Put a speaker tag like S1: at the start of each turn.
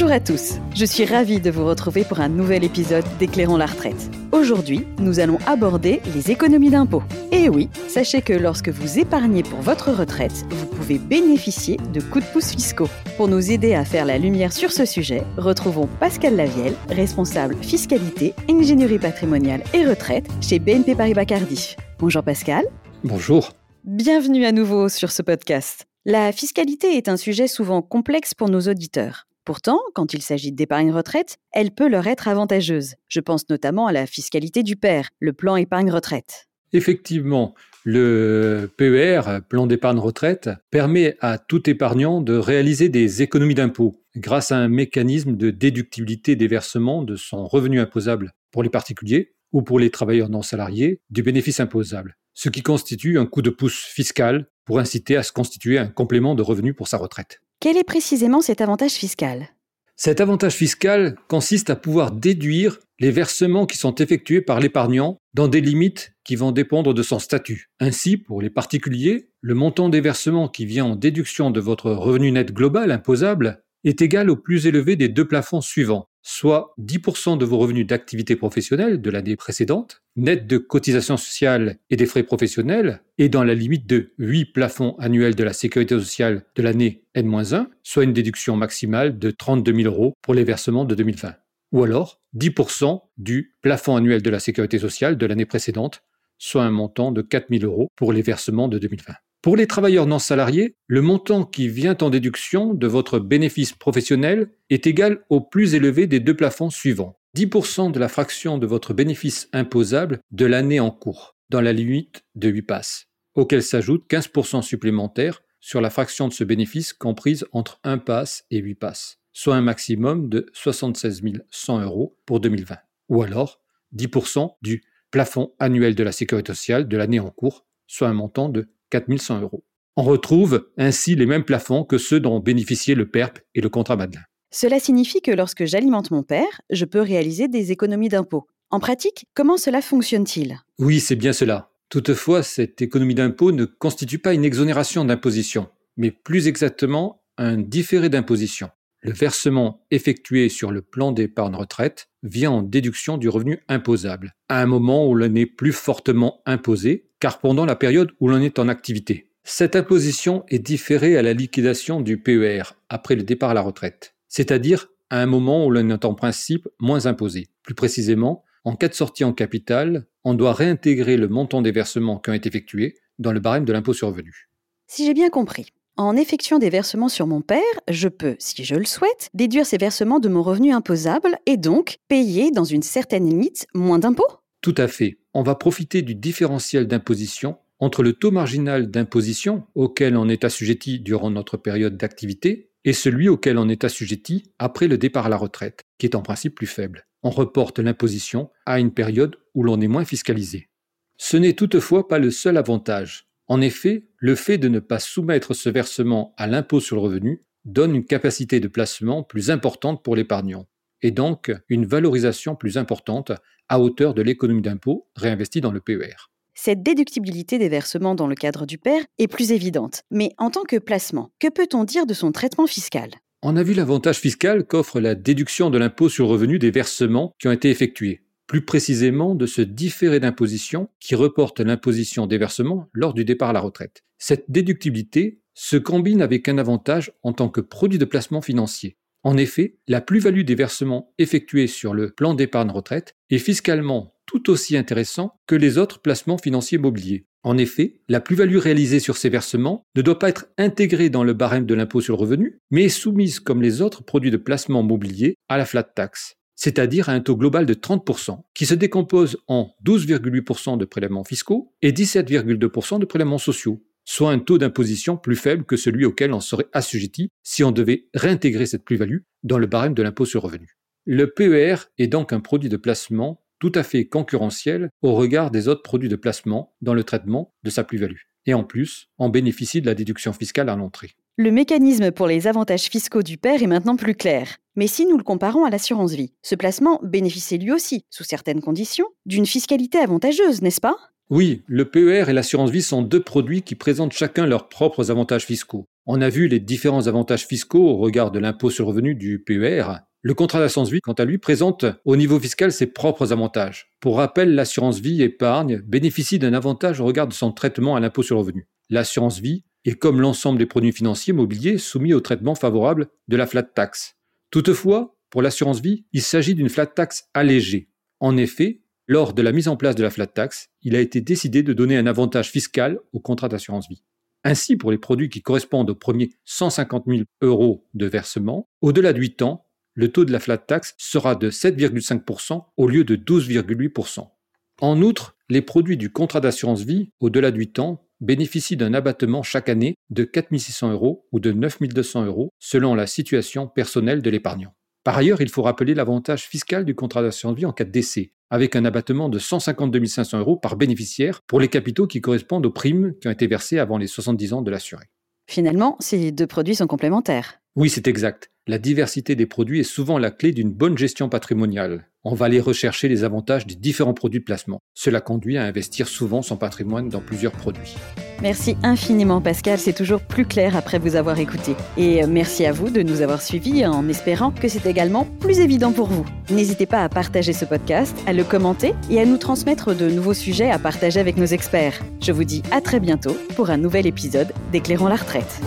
S1: Bonjour à tous, je suis ravie de vous retrouver pour un nouvel épisode d'Éclairons la retraite. Aujourd'hui, nous allons aborder les économies d'impôts. Et oui, sachez que lorsque vous épargnez pour votre retraite, vous pouvez bénéficier de coups de pouce fiscaux. Pour nous aider à faire la lumière sur ce sujet, retrouvons Pascal Lavielle, responsable fiscalité, ingénierie patrimoniale et retraite chez BNP Paribas Cardiff. Bonjour Pascal.
S2: Bonjour.
S1: Bienvenue à nouveau sur ce podcast. La fiscalité est un sujet souvent complexe pour nos auditeurs. Pourtant, quand il s'agit d'épargne retraite, elle peut leur être avantageuse. Je pense notamment à la fiscalité du père, le plan épargne retraite.
S2: Effectivement, le PER, plan d'épargne retraite, permet à tout épargnant de réaliser des économies d'impôts grâce à un mécanisme de déductibilité des versements de son revenu imposable pour les particuliers ou pour les travailleurs non salariés du bénéfice imposable, ce qui constitue un coup de pouce fiscal pour inciter à se constituer un complément de revenu pour sa retraite.
S1: Quel est précisément cet avantage fiscal?
S2: Cet avantage fiscal consiste à pouvoir déduire les versements qui sont effectués par l'épargnant dans des limites qui vont dépendre de son statut. Ainsi, pour les particuliers, le montant des versements qui vient en déduction de votre revenu net global imposable est égal au plus élevé des deux plafonds suivants soit 10% de vos revenus d'activité professionnelle de l'année précédente, net de cotisations sociales et des frais professionnels, et dans la limite de 8 plafonds annuels de la sécurité sociale de l'année N-1, soit une déduction maximale de 32 000 euros pour les versements de 2020. Ou alors 10% du plafond annuel de la sécurité sociale de l'année précédente, soit un montant de 4 000 euros pour les versements de 2020. Pour les travailleurs non salariés, le montant qui vient en déduction de votre bénéfice professionnel est égal au plus élevé des deux plafonds suivants. 10% de la fraction de votre bénéfice imposable de l'année en cours, dans la limite de 8 passes, auquel s'ajoute 15% supplémentaire sur la fraction de ce bénéfice comprise entre 1 passe et 8 passes, soit un maximum de 76 100 euros pour 2020. Ou alors 10% du plafond annuel de la sécurité sociale de l'année en cours, soit un montant de 4100 euros. On retrouve ainsi les mêmes plafonds que ceux dont bénéficiaient le PERP et le contrat Madelin.
S1: Cela signifie que lorsque j'alimente mon père, je peux réaliser des économies d'impôts. En pratique, comment cela fonctionne-t-il?
S2: Oui, c'est bien cela. Toutefois, cette économie d'impôt ne constitue pas une exonération d'imposition, mais plus exactement un différé d'imposition. Le versement effectué sur le plan d'épargne retraite vient en déduction du revenu imposable, à un moment où l'on est plus fortement imposé, car pendant la période où l'on est en activité. Cette imposition est différée à la liquidation du PER après le départ à la retraite, c'est-à-dire à un moment où l'on est en principe moins imposé. Plus précisément, en cas de sortie en capital, on doit réintégrer le montant des versements qui ont été effectués dans le barème de l'impôt sur revenu.
S1: Si j'ai bien compris, en effectuant des versements sur mon père, je peux, si je le souhaite, déduire ces versements de mon revenu imposable et donc payer dans une certaine limite moins d'impôts
S2: Tout à fait. On va profiter du différentiel d'imposition entre le taux marginal d'imposition auquel on est assujetti durant notre période d'activité et celui auquel on est assujetti après le départ à la retraite, qui est en principe plus faible. On reporte l'imposition à une période où l'on est moins fiscalisé. Ce n'est toutefois pas le seul avantage. En effet, le fait de ne pas soumettre ce versement à l'impôt sur le revenu donne une capacité de placement plus importante pour l'épargnant, et donc une valorisation plus importante à hauteur de l'économie d'impôt réinvestie dans le PER.
S1: Cette déductibilité des versements dans le cadre du PER est plus évidente, mais en tant que placement, que peut-on dire de son traitement fiscal?
S2: On a vu l'avantage fiscal qu'offre la déduction de l'impôt sur le revenu des versements qui ont été effectués plus précisément de ce différé d'imposition qui reporte l'imposition des versements lors du départ à la retraite. Cette déductibilité se combine avec un avantage en tant que produit de placement financier. En effet, la plus-value des versements effectués sur le plan d'épargne retraite est fiscalement tout aussi intéressant que les autres placements financiers mobiliers. En effet, la plus-value réalisée sur ces versements ne doit pas être intégrée dans le barème de l'impôt sur le revenu, mais est soumise comme les autres produits de placement mobilier à la flat tax c'est-à-dire à un taux global de 30%, qui se décompose en 12,8% de prélèvements fiscaux et 17,2% de prélèvements sociaux, soit un taux d'imposition plus faible que celui auquel on serait assujetti si on devait réintégrer cette plus-value dans le barème de l'impôt sur revenu. Le PER est donc un produit de placement tout à fait concurrentiel au regard des autres produits de placement dans le traitement de sa plus-value. Et en plus, on bénéficie de la déduction fiscale à l'entrée.
S1: Le mécanisme pour les avantages fiscaux du père est maintenant plus clair. Mais si nous le comparons à l'assurance vie, ce placement bénéficie lui aussi, sous certaines conditions, d'une fiscalité avantageuse, n'est-ce pas?
S2: Oui, le PER et l'assurance vie sont deux produits qui présentent chacun leurs propres avantages fiscaux. On a vu les différents avantages fiscaux au regard de l'impôt sur revenu du PER. Le contrat d'assurance vie, quant à lui, présente au niveau fiscal ses propres avantages. Pour rappel, l'assurance vie épargne bénéficie d'un avantage au regard de son traitement à l'impôt sur revenu. L'assurance vie est comme l'ensemble des produits financiers mobiliers soumis au traitement favorable de la flat tax. Toutefois, pour l'assurance vie, il s'agit d'une flat tax allégée. En effet, lors de la mise en place de la flat tax, il a été décidé de donner un avantage fiscal au contrat d'assurance vie. Ainsi, pour les produits qui correspondent aux premiers 150 000 euros de versement, au-delà de 8 ans, le taux de la flat tax sera de 7,5% au lieu de 12,8%. En outre, les produits du contrat d'assurance vie, au-delà de 8 ans, bénéficient d'un abattement chaque année de 4 600 euros ou de 9 200 euros selon la situation personnelle de l'épargnant. Par ailleurs, il faut rappeler l'avantage fiscal du contrat d'assurance vie en cas de décès, avec un abattement de 152 500 euros par bénéficiaire pour les capitaux qui correspondent aux primes qui ont été versées avant les 70 ans de l'assuré.
S1: Finalement, ces deux produits sont complémentaires.
S2: Oui, c'est exact. La diversité des produits est souvent la clé d'une bonne gestion patrimoniale. On va aller rechercher les avantages des différents produits de placement. Cela conduit à investir souvent son patrimoine dans plusieurs produits.
S1: Merci infiniment Pascal, c'est toujours plus clair après vous avoir écouté. Et merci à vous de nous avoir suivis en espérant que c'est également plus évident pour vous. N'hésitez pas à partager ce podcast, à le commenter et à nous transmettre de nouveaux sujets à partager avec nos experts. Je vous dis à très bientôt pour un nouvel épisode d'Éclairons la retraite.